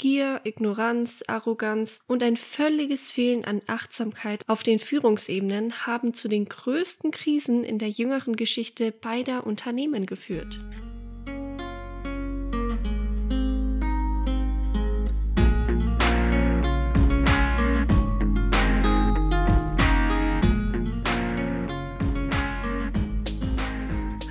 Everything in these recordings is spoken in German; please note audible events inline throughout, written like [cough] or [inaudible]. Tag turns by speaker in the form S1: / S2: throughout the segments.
S1: Gier, Ignoranz, Arroganz und ein völliges Fehlen an Achtsamkeit auf den Führungsebenen haben zu den größten Krisen in der jüngeren Geschichte beider Unternehmen geführt.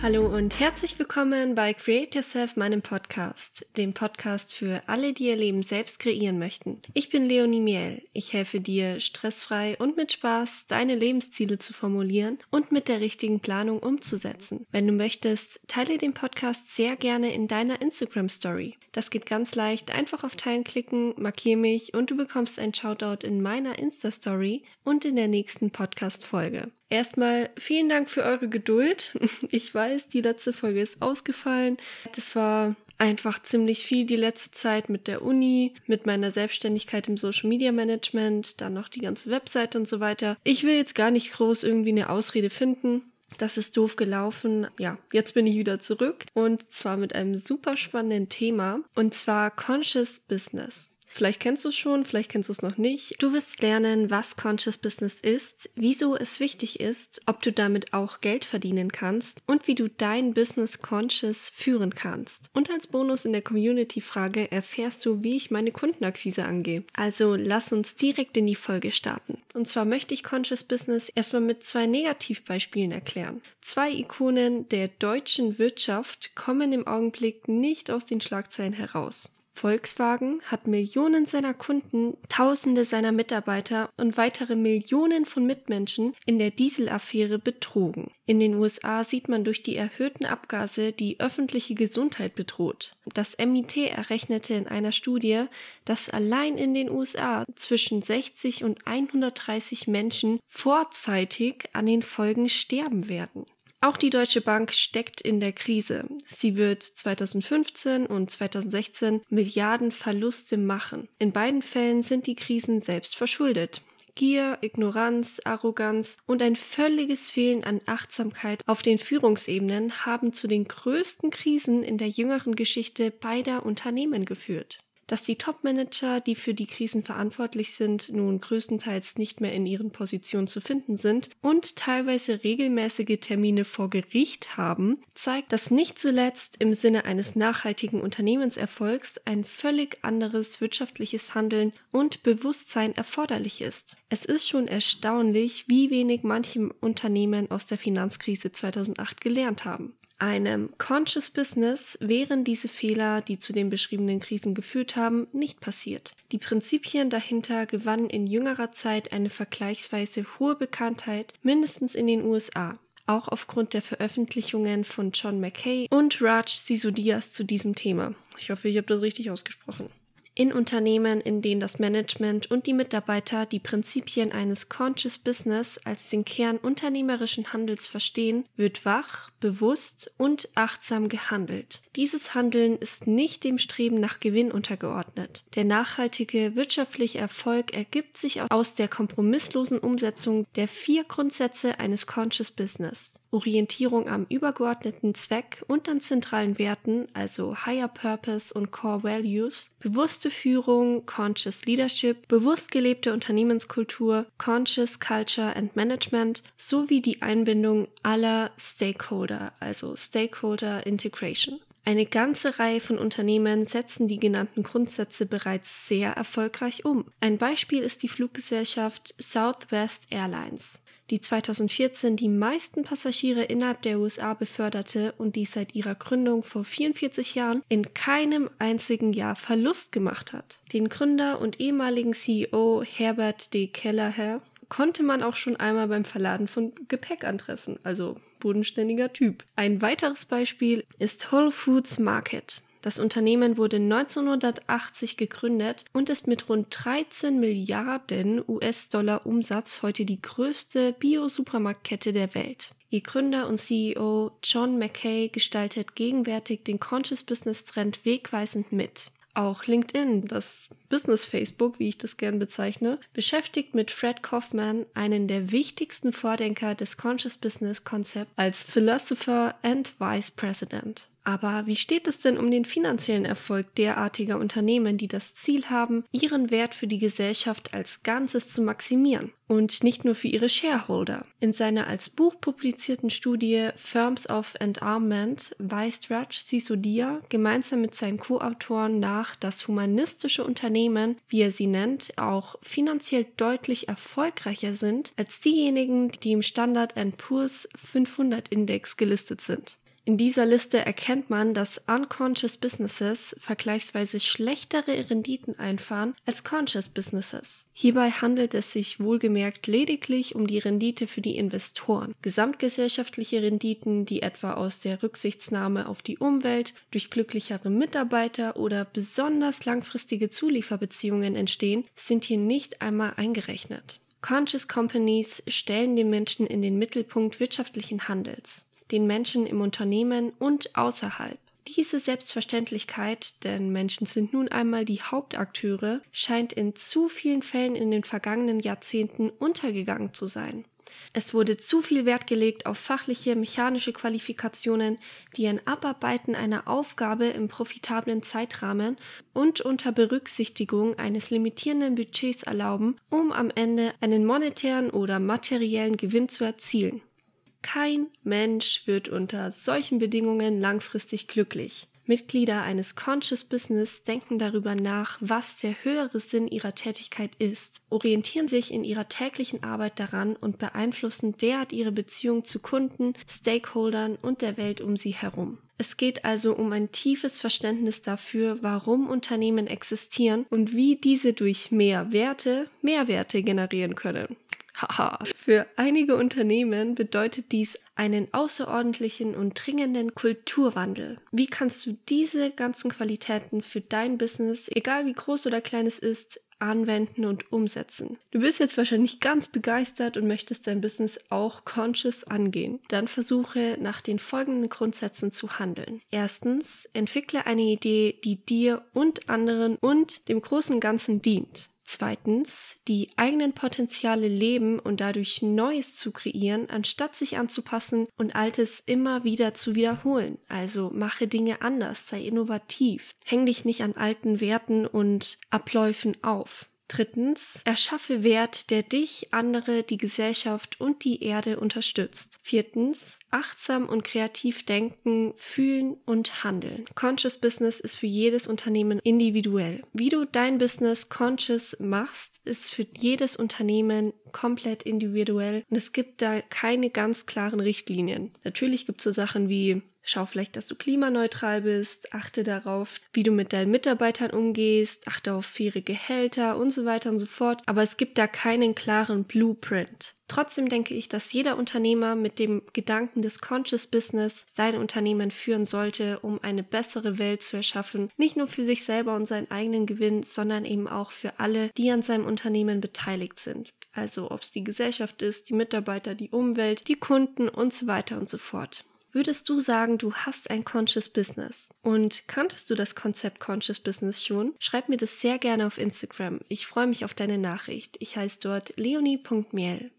S1: Hallo und herzlich willkommen bei Create Yourself, meinem Podcast, dem Podcast für alle, die ihr Leben selbst kreieren möchten. Ich bin Leonie Miel. Ich helfe dir, stressfrei und mit Spaß deine Lebensziele zu formulieren und mit der richtigen Planung umzusetzen. Wenn du möchtest, teile den Podcast sehr gerne in deiner Instagram Story. Das geht ganz leicht. Einfach auf Teilen klicken, markiere mich und du bekommst ein Shoutout in meiner Insta Story und in der nächsten Podcast Folge. Erstmal vielen Dank für eure Geduld. [laughs] Ich weiß, die letzte Folge ist ausgefallen. Das war einfach ziemlich viel die letzte Zeit mit der Uni, mit meiner Selbstständigkeit im Social Media Management, dann noch die ganze Webseite und so weiter. Ich will jetzt gar nicht groß irgendwie eine Ausrede finden. Das ist doof gelaufen. Ja, jetzt bin ich wieder zurück und zwar mit einem super spannenden Thema und zwar Conscious Business. Vielleicht kennst du es schon, vielleicht kennst du es noch nicht. Du wirst lernen, was Conscious Business ist, wieso es wichtig ist, ob du damit auch Geld verdienen kannst und wie du dein Business conscious führen kannst. Und als Bonus in der Community-Frage erfährst du, wie ich meine Kundenakquise angehe. Also lass uns direkt in die Folge starten. Und zwar möchte ich Conscious Business erstmal mit zwei Negativbeispielen erklären. Zwei Ikonen der deutschen Wirtschaft kommen im Augenblick nicht aus den Schlagzeilen heraus. Volkswagen hat Millionen seiner Kunden, Tausende seiner Mitarbeiter und weitere Millionen von Mitmenschen in der Dieselaffäre betrogen. In den USA sieht man durch die erhöhten Abgase die öffentliche Gesundheit bedroht. Das MIT errechnete in einer Studie, dass allein in den USA zwischen 60 und 130 Menschen vorzeitig an den Folgen sterben werden. Auch die Deutsche Bank steckt in der Krise. Sie wird 2015 und 2016 Milliarden Verluste machen. In beiden Fällen sind die Krisen selbst verschuldet. Gier, Ignoranz, Arroganz und ein völliges Fehlen an Achtsamkeit auf den Führungsebenen haben zu den größten Krisen in der jüngeren Geschichte beider Unternehmen geführt dass die Top-Manager, die für die Krisen verantwortlich sind, nun größtenteils nicht mehr in ihren Positionen zu finden sind und teilweise regelmäßige Termine vor Gericht haben, zeigt, dass nicht zuletzt im Sinne eines nachhaltigen Unternehmenserfolgs ein völlig anderes wirtschaftliches Handeln und Bewusstsein erforderlich ist. Es ist schon erstaunlich, wie wenig manche Unternehmen aus der Finanzkrise 2008 gelernt haben. Einem Conscious Business wären diese Fehler, die zu den beschriebenen Krisen geführt haben, nicht passiert. Die Prinzipien dahinter gewannen in jüngerer Zeit eine vergleichsweise hohe Bekanntheit, mindestens in den USA auch aufgrund der Veröffentlichungen von John McKay und Raj Sisodias zu diesem Thema. Ich hoffe, ich habe das richtig ausgesprochen. In Unternehmen, in denen das Management und die Mitarbeiter die Prinzipien eines Conscious Business als den Kern unternehmerischen Handels verstehen, wird wach, bewusst und achtsam gehandelt. Dieses Handeln ist nicht dem Streben nach Gewinn untergeordnet. Der nachhaltige wirtschaftliche Erfolg ergibt sich aus der kompromisslosen Umsetzung der vier Grundsätze eines Conscious Business. Orientierung am übergeordneten Zweck und an zentralen Werten, also Higher Purpose und Core Values, bewusste Führung, Conscious Leadership, bewusst gelebte Unternehmenskultur, Conscious Culture and Management sowie die Einbindung aller Stakeholder, also Stakeholder Integration. Eine ganze Reihe von Unternehmen setzen die genannten Grundsätze bereits sehr erfolgreich um. Ein Beispiel ist die Fluggesellschaft Southwest Airlines die 2014 die meisten Passagiere innerhalb der USA beförderte und die seit ihrer Gründung vor 44 Jahren in keinem einzigen Jahr Verlust gemacht hat. Den Gründer und ehemaligen CEO Herbert D. Kelleher konnte man auch schon einmal beim Verladen von Gepäck antreffen, also bodenständiger Typ. Ein weiteres Beispiel ist Whole Foods Market. Das Unternehmen wurde 1980 gegründet und ist mit rund 13 Milliarden US-Dollar Umsatz heute die größte Bio-Supermarktkette der Welt. Ihr Gründer und CEO John McKay gestaltet gegenwärtig den Conscious Business Trend wegweisend mit. Auch LinkedIn, das Business Facebook, wie ich das gern bezeichne, beschäftigt mit Fred Kaufman einen der wichtigsten Vordenker des Conscious Business Concept als Philosopher and Vice President. Aber wie steht es denn um den finanziellen Erfolg derartiger Unternehmen, die das Ziel haben, ihren Wert für die Gesellschaft als Ganzes zu maximieren? Und nicht nur für ihre Shareholder. In seiner als Buch publizierten Studie Firms of Endarmament weist Raj Sisodia gemeinsam mit seinen Co-Autoren nach, dass humanistische Unternehmen, wie er sie nennt, auch finanziell deutlich erfolgreicher sind als diejenigen, die im Standard Poor's 500 Index gelistet sind. In dieser Liste erkennt man, dass unconscious Businesses vergleichsweise schlechtere Renditen einfahren als conscious Businesses. Hierbei handelt es sich wohlgemerkt lediglich um die Rendite für die Investoren. Gesamtgesellschaftliche Renditen, die etwa aus der Rücksichtsnahme auf die Umwelt, durch glücklichere Mitarbeiter oder besonders langfristige Zulieferbeziehungen entstehen, sind hier nicht einmal eingerechnet. Conscious Companies stellen den Menschen in den Mittelpunkt wirtschaftlichen Handels den Menschen im Unternehmen und außerhalb. Diese Selbstverständlichkeit, denn Menschen sind nun einmal die Hauptakteure, scheint in zu vielen Fällen in den vergangenen Jahrzehnten untergegangen zu sein. Es wurde zu viel Wert gelegt auf fachliche, mechanische Qualifikationen, die ein Abarbeiten einer Aufgabe im profitablen Zeitrahmen und unter Berücksichtigung eines limitierenden Budgets erlauben, um am Ende einen monetären oder materiellen Gewinn zu erzielen. Kein Mensch wird unter solchen Bedingungen langfristig glücklich. Mitglieder eines Conscious Business denken darüber nach, was der höhere Sinn ihrer Tätigkeit ist, orientieren sich in ihrer täglichen Arbeit daran und beeinflussen derart ihre Beziehung zu Kunden, Stakeholdern und der Welt um sie herum. Es geht also um ein tiefes Verständnis dafür, warum Unternehmen existieren und wie diese durch mehr Werte Mehrwerte generieren können. Haha. Für einige Unternehmen bedeutet dies einen außerordentlichen und dringenden Kulturwandel. Wie kannst du diese ganzen Qualitäten für dein Business, egal wie groß oder klein es ist, anwenden und umsetzen. Du bist jetzt wahrscheinlich ganz begeistert und möchtest dein Business auch conscious angehen. Dann versuche nach den folgenden Grundsätzen zu handeln. Erstens, entwickle eine Idee, die dir und anderen und dem großen Ganzen dient. Zweitens, die eigenen Potenziale leben und dadurch Neues zu kreieren, anstatt sich anzupassen und Altes immer wieder zu wiederholen. Also mache Dinge anders, sei innovativ, häng dich nicht an alten Werten und Abläufen auf. Drittens, erschaffe Wert, der dich, andere, die Gesellschaft und die Erde unterstützt. Viertens, achtsam und kreativ denken, fühlen und handeln. Conscious Business ist für jedes Unternehmen individuell. Wie du dein Business conscious machst, ist für jedes Unternehmen komplett individuell und es gibt da keine ganz klaren Richtlinien. Natürlich gibt es so Sachen wie Schau vielleicht, dass du klimaneutral bist, achte darauf, wie du mit deinen Mitarbeitern umgehst, achte auf faire Gehälter und so weiter und so fort. Aber es gibt da keinen klaren Blueprint. Trotzdem denke ich, dass jeder Unternehmer mit dem Gedanken des Conscious Business sein Unternehmen führen sollte, um eine bessere Welt zu erschaffen. Nicht nur für sich selber und seinen eigenen Gewinn, sondern eben auch für alle, die an seinem Unternehmen beteiligt sind. Also ob es die Gesellschaft ist, die Mitarbeiter, die Umwelt, die Kunden und so weiter und so fort. Würdest du sagen, du hast ein Conscious Business? Und kanntest du das Konzept Conscious Business schon? Schreib mir das sehr gerne auf Instagram. Ich freue mich auf deine Nachricht. Ich heiße dort leonie.miel.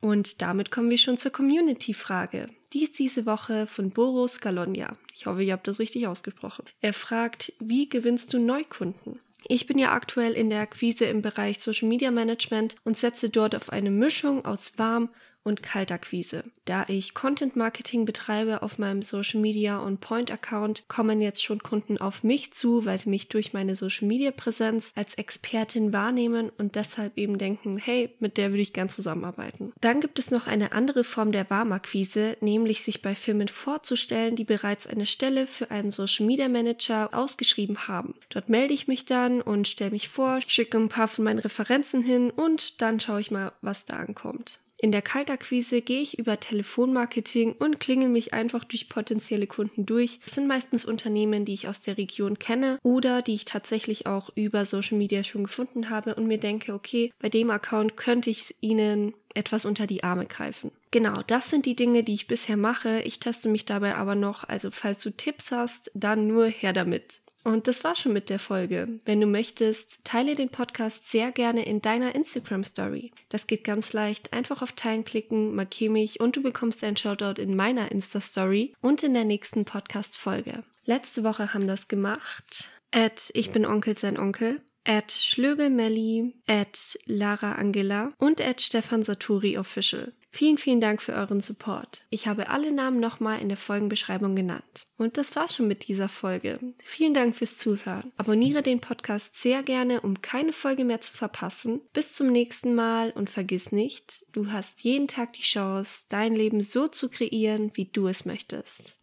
S1: Und damit kommen wir schon zur Community-Frage. Die ist diese Woche von Boros Galonia. Ich hoffe, ihr habt das richtig ausgesprochen. Er fragt, wie gewinnst du Neukunden? Ich bin ja aktuell in der Akquise im Bereich Social Media Management und setze dort auf eine Mischung aus warm und Kaltakquise. Da ich Content Marketing betreibe auf meinem Social Media und Point Account, kommen jetzt schon Kunden auf mich zu, weil sie mich durch meine Social Media Präsenz als Expertin wahrnehmen und deshalb eben denken, hey, mit der würde ich gern zusammenarbeiten. Dann gibt es noch eine andere Form der Warmakquise, nämlich sich bei Firmen vorzustellen, die bereits eine Stelle für einen Social Media Manager ausgeschrieben haben. Dort melde ich mich dann und stelle mich vor, schicke ein paar von meinen Referenzen hin und dann schaue ich mal, was da ankommt. In der Kaltakquise gehe ich über Telefonmarketing und klingel mich einfach durch potenzielle Kunden durch. Es sind meistens Unternehmen, die ich aus der Region kenne oder die ich tatsächlich auch über Social Media schon gefunden habe und mir denke, okay, bei dem Account könnte ich ihnen etwas unter die Arme greifen. Genau, das sind die Dinge, die ich bisher mache. Ich teste mich dabei aber noch, also falls du Tipps hast, dann nur her damit. Und das war schon mit der Folge. Wenn du möchtest, teile den Podcast sehr gerne in deiner Instagram Story. Das geht ganz leicht. Einfach auf Teilen klicken, markiere mich und du bekommst einen Shoutout in meiner Insta Story und in der nächsten Podcast Folge. Letzte Woche haben das gemacht. Ed, ich bin Onkel sein Onkel at Schlögelmelli, at Lara Angela und at Stefan Saturi Official. Vielen, vielen Dank für euren Support. Ich habe alle Namen nochmal in der Folgenbeschreibung genannt. Und das war schon mit dieser Folge. Vielen Dank fürs Zuhören. Abonniere den Podcast sehr gerne, um keine Folge mehr zu verpassen. Bis zum nächsten Mal und vergiss nicht, du hast jeden Tag die Chance, dein Leben so zu kreieren, wie du es möchtest.